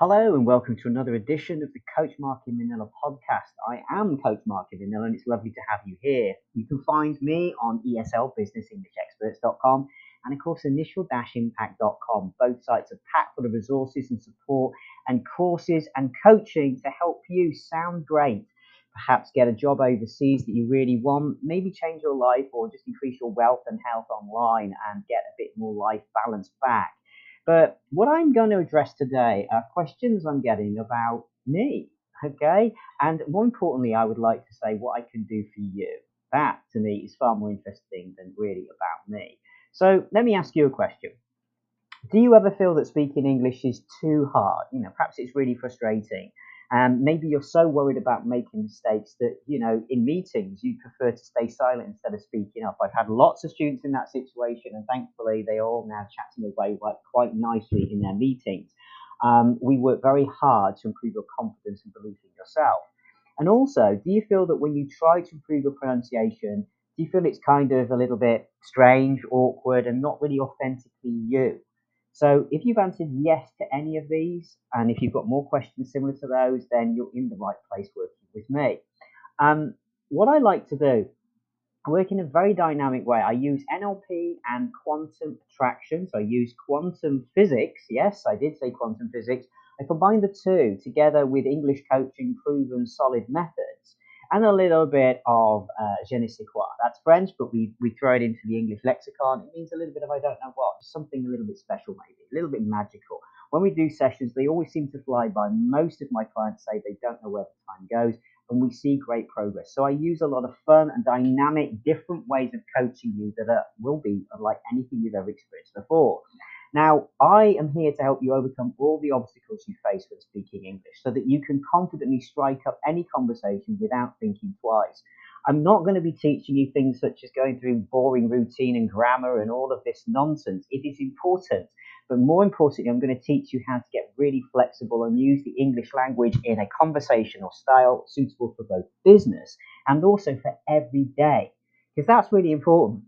Hello and welcome to another edition of the Coach Mark in Manila podcast. I am Coach Mark in Manila and it's lovely to have you here. You can find me on eslbusinessenglishexperts.com and of course initial-impact.com. Both sites are packed full of resources and support and courses and coaching to help you sound great. Perhaps get a job overseas that you really want, maybe change your life or just increase your wealth and health online and get a bit more life balance back. But what I'm going to address today are questions I'm getting about me, okay? And more importantly, I would like to say what I can do for you. That to me is far more interesting than really about me. So let me ask you a question. Do you ever feel that speaking English is too hard? You know, perhaps it's really frustrating. Um, maybe you're so worried about making mistakes that, you know, in meetings, you prefer to stay silent instead of speaking up. I've had lots of students in that situation, and thankfully, they are all now chatting away quite nicely in their meetings. Um, we work very hard to improve your confidence and belief in yourself. And also, do you feel that when you try to improve your pronunciation, do you feel it's kind of a little bit strange, awkward, and not really authentically you? So if you've answered yes to any of these, and if you've got more questions similar to those, then you're in the right place working with me. Um, what I like to do, I work in a very dynamic way. I use NLP and quantum attraction. So I use quantum physics. Yes, I did say quantum physics. I combine the two together with English coaching proven solid methods and a little bit of uh, je ne sais quoi. That's French, but we, we throw it into the English lexicon. It means a little bit of I don't know what, something a little bit special, maybe, a little bit magical. When we do sessions, they always seem to fly by. Most of my clients say they don't know where the time goes, and we see great progress. So I use a lot of fun and dynamic, different ways of coaching you that are, will be unlike anything you've ever experienced before. Now, I am here to help you overcome all the obstacles you face when speaking English so that you can confidently strike up any conversation without thinking twice. I'm not going to be teaching you things such as going through boring routine and grammar and all of this nonsense. It is important. But more importantly, I'm going to teach you how to get really flexible and use the English language in a conversational style suitable for both business and also for every day. Because that's really important.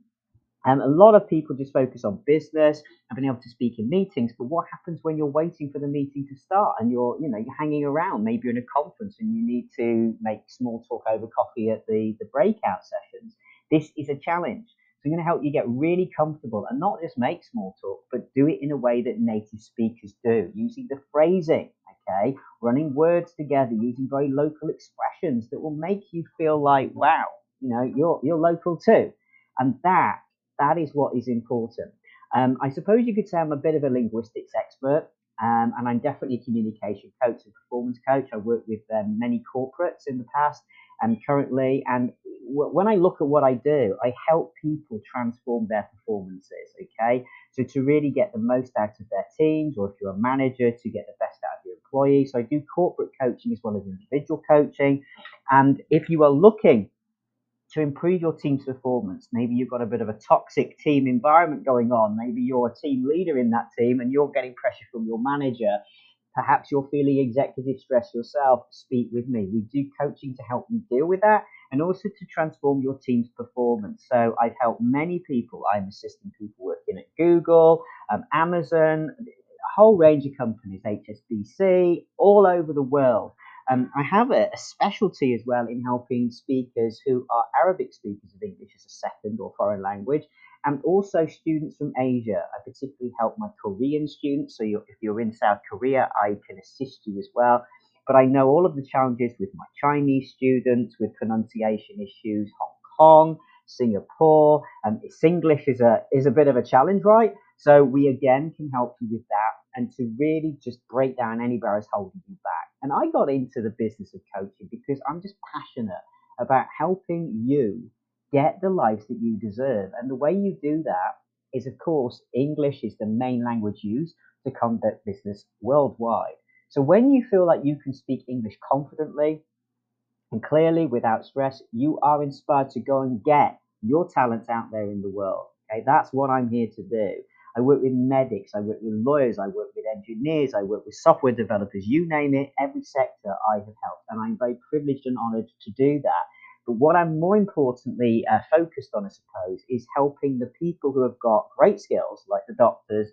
Um, a lot of people just focus on business and being able to speak in meetings, but what happens when you're waiting for the meeting to start and you're, you know, you're hanging around? Maybe you're in a conference and you need to make small talk over coffee at the, the breakout sessions. This is a challenge. So I'm going to help you get really comfortable and not just make small talk, but do it in a way that native speakers do, using the phrasing, okay, running words together, using very local expressions that will make you feel like, wow, you know, you're you're local too. And that that is what is important. Um, I suppose you could say I'm a bit of a linguistics expert, um, and I'm definitely a communication coach and performance coach. I worked with um, many corporates in the past and currently, and w- when I look at what I do, I help people transform their performances. Okay, so to really get the most out of their teams, or if you're a manager, to get the best out of your employees. So I do corporate coaching as well as individual coaching, and if you are looking to improve your team's performance. Maybe you've got a bit of a toxic team environment going on. Maybe you're a team leader in that team and you're getting pressure from your manager. Perhaps you're feeling executive stress yourself. Speak with me. We do coaching to help you deal with that and also to transform your team's performance. So I've helped many people. I'm assisting people working at Google, um, Amazon, a whole range of companies, HSBC, all over the world. Um, I have a, a, specialty as well in helping speakers who are Arabic speakers of English as a second or foreign language, and also students from Asia. I particularly help my Korean students. So you're, if you're in South Korea, I can assist you as well. But I know all of the challenges with my Chinese students, with pronunciation issues, Hong Kong, Singapore. Um, Singlish is a is a bit of a challenge, right? So we again can help you with that and to really just break down any barriers holding you back. And I got into the business of coaching because I'm just passionate about helping you get the lives that you deserve. And the way you do that is, of course, English is the main language used to conduct business worldwide. So when you feel like you can speak English confidently and clearly without stress, you are inspired to go and get your talents out there in the world. Okay, that's what I'm here to do. I work with medics, I work with lawyers, I work with engineers, I work with software developers, you name it, every sector I have helped. And I'm very privileged and honored to do that. But what I'm more importantly uh, focused on, I suppose, is helping the people who have got great skills, like the doctors,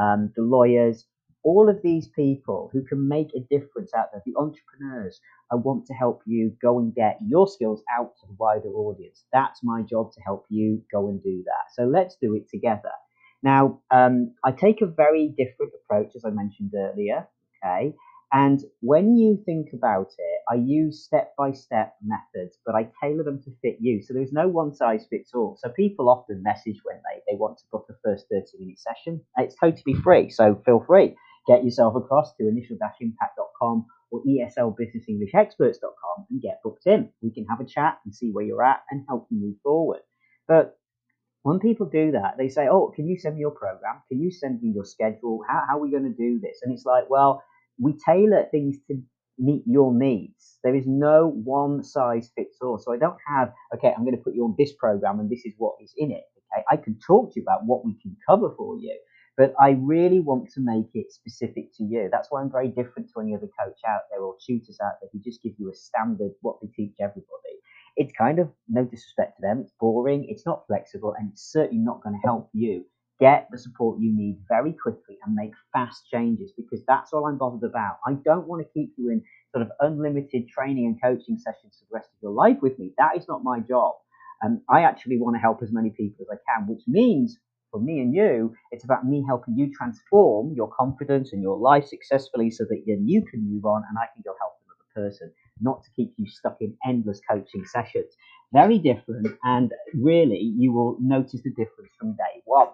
um, the lawyers, all of these people who can make a difference out there, the entrepreneurs, I want to help you go and get your skills out to the wider audience. That's my job to help you go and do that. So let's do it together. Now, um, I take a very different approach, as I mentioned earlier. Okay. And when you think about it, I use step by step methods, but I tailor them to fit you. So there's no one size fits all. So people often message when they, they want to book a first 30 minute session. It's totally free. So feel free. Get yourself across to initial-impact.com or eslbusinessenglishexperts.com and get booked in. We can have a chat and see where you're at and help you move forward. But when people do that, they say, Oh, can you send me your program? Can you send me your schedule? How, how are we going to do this? And it's like, Well, we tailor things to meet your needs. There is no one size fits all. So I don't have, okay, I'm going to put you on this program and this is what is in it. Okay. I can talk to you about what we can cover for you, but I really want to make it specific to you. That's why I'm very different to any other coach out there or tutors out there who just give you a standard what they teach everybody. It's kind of no disrespect to them. It's boring. It's not flexible and it's certainly not going to help you get the support you need very quickly and make fast changes because that's all I'm bothered about. I don't want to keep you in sort of unlimited training and coaching sessions for the rest of your life with me. That is not my job. Um, I actually want to help as many people as I can, which means for me and you, it's about me helping you transform your confidence and your life successfully so that then you can move on and I can go help another person, not to keep you stuck in endless coaching sessions. Very different, and really, you will notice the difference from day one.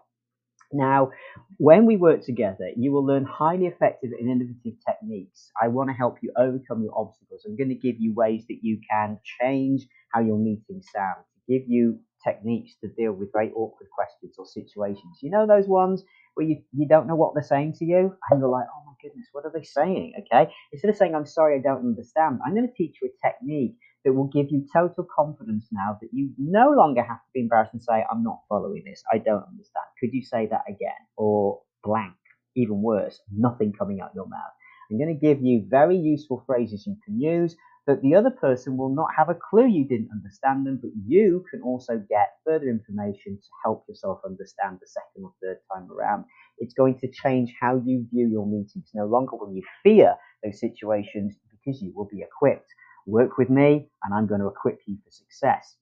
Now, when we work together, you will learn highly effective and innovative techniques. I want to help you overcome your obstacles. I'm going to give you ways that you can change how your meetings sound, give you techniques to deal with very awkward questions or situations. You know those ones where you, you don't know what they're saying to you and you're like, oh my goodness, what are they saying? Okay. Instead of saying, I'm sorry, I don't understand, I'm going to teach you a technique that will give you total confidence now that you no longer have to be embarrassed and say, I'm not following this. I don't understand. Could you say that again? Or blank, even worse, nothing coming out your mouth. I'm going to give you very useful phrases you can use that the other person will not have a clue you didn't understand them, but you can also get further information to help yourself understand the second or third time around. It's going to change how you view your meetings. No longer will you fear those situations because you will be equipped. Work with me, and I'm going to equip you for success.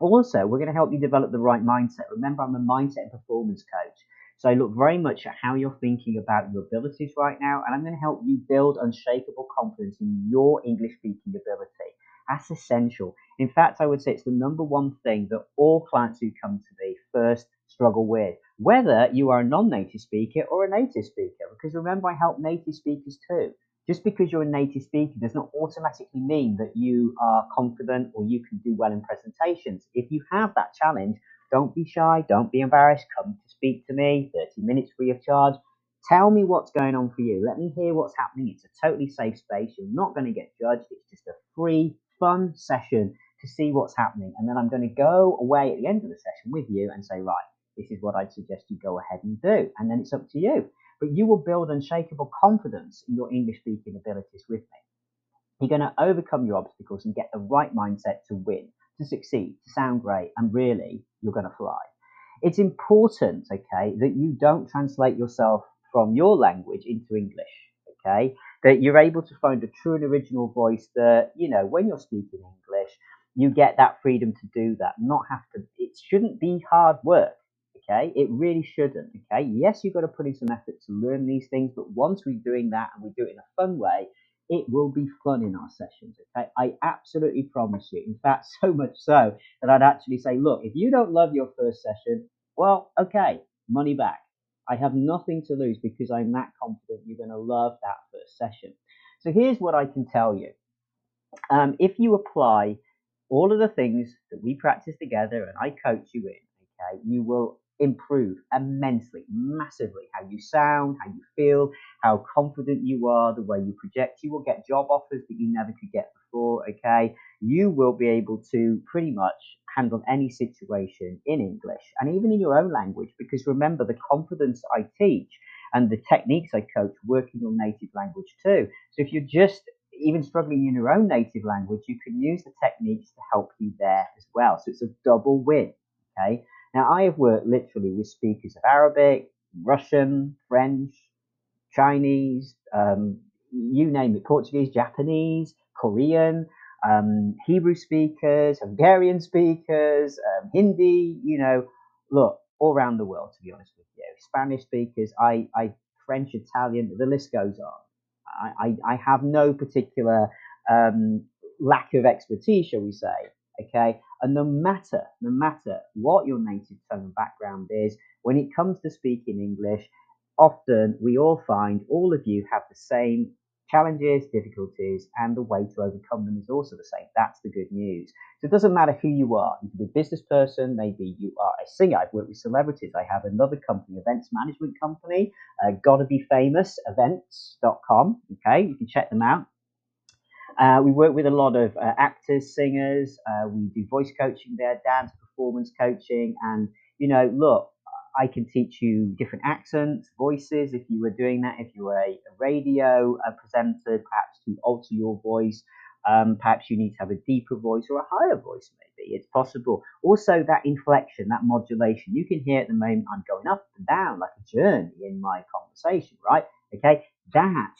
Also, we're going to help you develop the right mindset. Remember, I'm a mindset and performance coach. So I look very much at how you're thinking about your abilities right now, and I'm going to help you build unshakable confidence in your English speaking ability. That's essential. In fact, I would say it's the number one thing that all clients who come to me first struggle with, whether you are a non native speaker or a native speaker. Because remember, I help native speakers too. Just because you're a native speaker does not automatically mean that you are confident or you can do well in presentations. If you have that challenge, don't be shy, don't be embarrassed. Come to speak to me, 30 minutes free of charge. Tell me what's going on for you. Let me hear what's happening. It's a totally safe space. You're not going to get judged. It's just a free, fun session to see what's happening. And then I'm going to go away at the end of the session with you and say, right, this is what I'd suggest you go ahead and do. And then it's up to you but you will build unshakable confidence in your English speaking abilities with me. You're going to overcome your obstacles and get the right mindset to win, to succeed, to sound great, and really, you're going to fly. It's important, okay, that you don't translate yourself from your language into English, okay? That you're able to find a true and original voice that, you know, when you're speaking English, you get that freedom to do that, not have to, it shouldn't be hard work Okay, it really shouldn't. Okay, yes, you've got to put in some effort to learn these things, but once we're doing that and we do it in a fun way, it will be fun in our sessions. Okay, I absolutely promise you. In fact, so much so that I'd actually say, look, if you don't love your first session, well, okay, money back. I have nothing to lose because I'm that confident you're going to love that first session. So here's what I can tell you. Um, if you apply all of the things that we practice together and I coach you in, okay, you will improve immensely, massively. How you sound, how you feel, how confident you are, the way you project. You will get job offers that you never could get before, okay? You will be able to pretty much handle any situation in English and even in your own language because remember, the confidence I teach and the techniques I coach work in your native language too. So if you're just even struggling in your own native language, you can use the techniques to help you there as well. So it's a double win, okay? Now, I have worked literally with speakers of Arabic, Russian, French, Chinese, um, you name it, Portuguese, Japanese, Korean, um, Hebrew speakers, Hungarian speakers, um, Hindi, you know, look, all around the world, to be honest with you. Spanish speakers, I, I French, Italian, the list goes on. I, I, I have no particular um, lack of expertise, shall we say, okay? And no matter, no matter what your native tongue and background is, when it comes to speaking English, often we all find all of you have the same challenges, difficulties, and the way to overcome them is also the same. That's the good news. So it doesn't matter who you are. You can be a business person, maybe you are a singer. I've worked with celebrities. I have another company, events management company, uh, gotta be famous events.com. Okay, you can check them out. Uh, we work with a lot of uh, actors, singers. Uh, we do voice coaching there, dance, performance coaching, and you know, look, I can teach you different accents, voices. If you were doing that, if you were a, a radio a presenter, perhaps to alter your voice. Um, perhaps you need to have a deeper voice or a higher voice, maybe. It's possible. Also, that inflection, that modulation, you can hear at the moment I'm going up and down like a journey in my conversation, right? Okay, that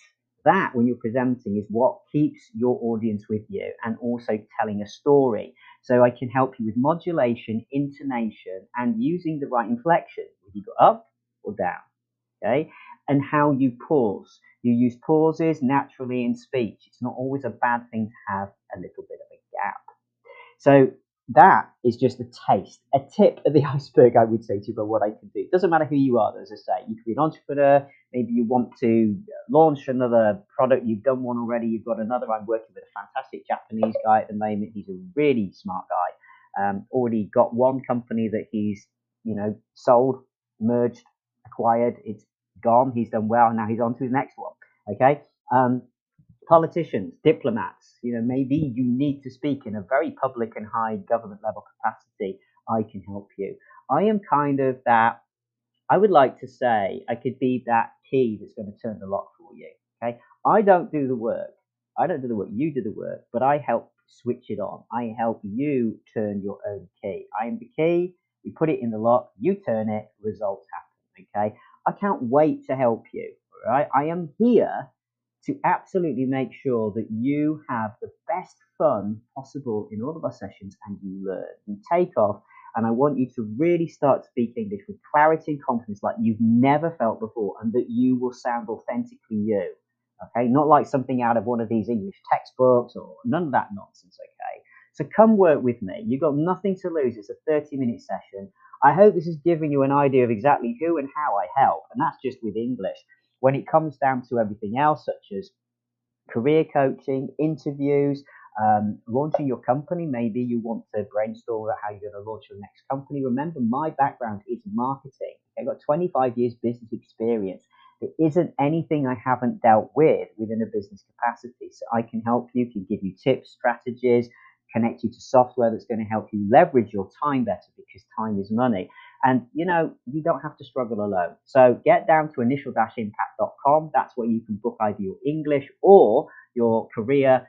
that when you're presenting is what keeps your audience with you and also telling a story. So I can help you with modulation, intonation, and using the right inflection. Whether you go up or down, okay? And how you pause. You use pauses naturally in speech. It's not always a bad thing to have a little bit of a gap. So that is just a taste, a tip of the iceberg, I would say to you, about what I can do. It doesn't matter who you are, as I say. You could be an entrepreneur. Maybe you want to launch another product. You've done one already. You've got another. I'm working with a fantastic Japanese guy at the moment. He's a really smart guy. Um, already got one company that he's, you know, sold, merged, acquired. It's gone. He's done well. Now he's on to his next one. Okay. Um, politicians, diplomats, you know, maybe you need to speak in a very public and high government level capacity. I can help you. I am kind of that, I would like to say, I could be that key that's going to turn the lock for you. Okay. I don't do the work. I don't do the work. You do the work, but I help switch it on. I help you turn your own key. I am the key. We put it in the lock. You turn it. Results happen. Okay. I can't wait to help you. All right. I am here to absolutely make sure that you have the best fun possible in all of our sessions and you learn. You take off, and I want you to really start to speak English with clarity and confidence like you've never felt before, and that you will sound authentically you. Okay, not like something out of one of these English textbooks or none of that nonsense. Okay, so come work with me. You've got nothing to lose. It's a 30 minute session. I hope this has given you an idea of exactly who and how I help, and that's just with English. When it comes down to everything else, such as career coaching, interviews, um, launching your company, maybe you want to brainstorm about how you're going to launch your next company. Remember, my background is marketing. I've got 25 years business experience. There isn't anything I haven't dealt with within a business capacity. So I can help you, can give you tips, strategies, connect you to software that's going to help you leverage your time better because time is money. And you know, you don't have to struggle alone. So get down to initial-impact.com. That's where you can book either your English or your career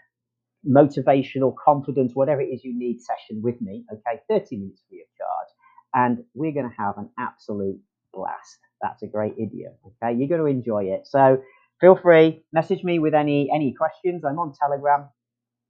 motivational confidence, whatever it is you need session with me. Okay, 30 minutes free of charge. And we're going to have an absolute blast. That's a great idiom. Okay, you're going to enjoy it. So feel free, message me with any any questions. I'm on Telegram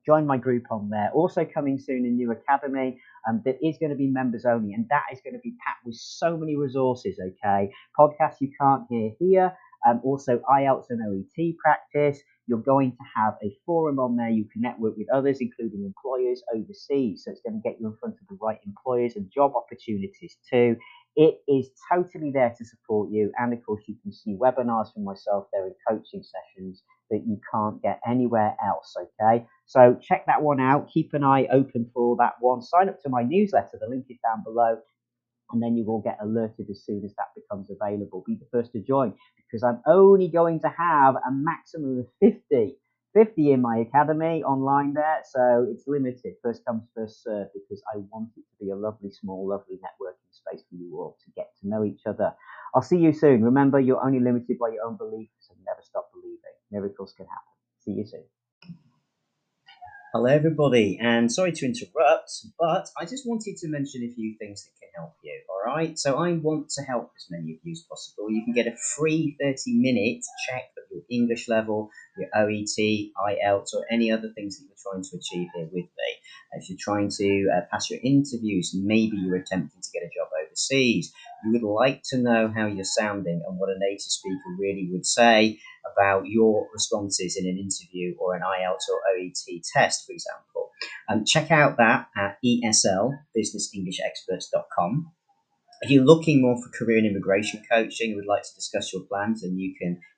join my group on there. Also coming soon a new academy um, that is going to be members only, and that is going to be packed with so many resources. Okay, podcasts you can't hear here. Um, also IELTS and OET practice. You're going to have a forum on there. You can network with others, including employers overseas. So it's going to get you in front of the right employers and job opportunities too. It is totally there to support you. And of course, you can see webinars from myself there and coaching sessions that you can't get anywhere else. Okay. So check that one out. Keep an eye open for that one. Sign up to my newsletter. The link is down below. And then you will get alerted as soon as that becomes available. Be the first to join because I'm only going to have a maximum of 50, 50 in my academy online there. So it's limited. First comes, first serve because I want it to be a lovely, small, lovely networking space for you all to get to know each other. I'll see you soon. Remember, you're only limited by your own beliefs and never stop believing. Miracles can happen. See you soon. Hello, everybody, and sorry to interrupt, but I just wanted to mention a few things that can help you. All right, so I want to help as many of you as possible. You can get a free 30 minute check of your English level, your OET, IELTS, or any other things that you're trying to achieve here with me. If you're trying to uh, pass your interviews, maybe you're attempting to get a job overseas, you would like to know how you're sounding and what a native speaker really would say about your responses in an interview or an IELTS or OET test, for example. Um, check out that at eslbusinessenglishexperts.com. If you're looking more for career and immigration coaching and would like to discuss your plans, then you can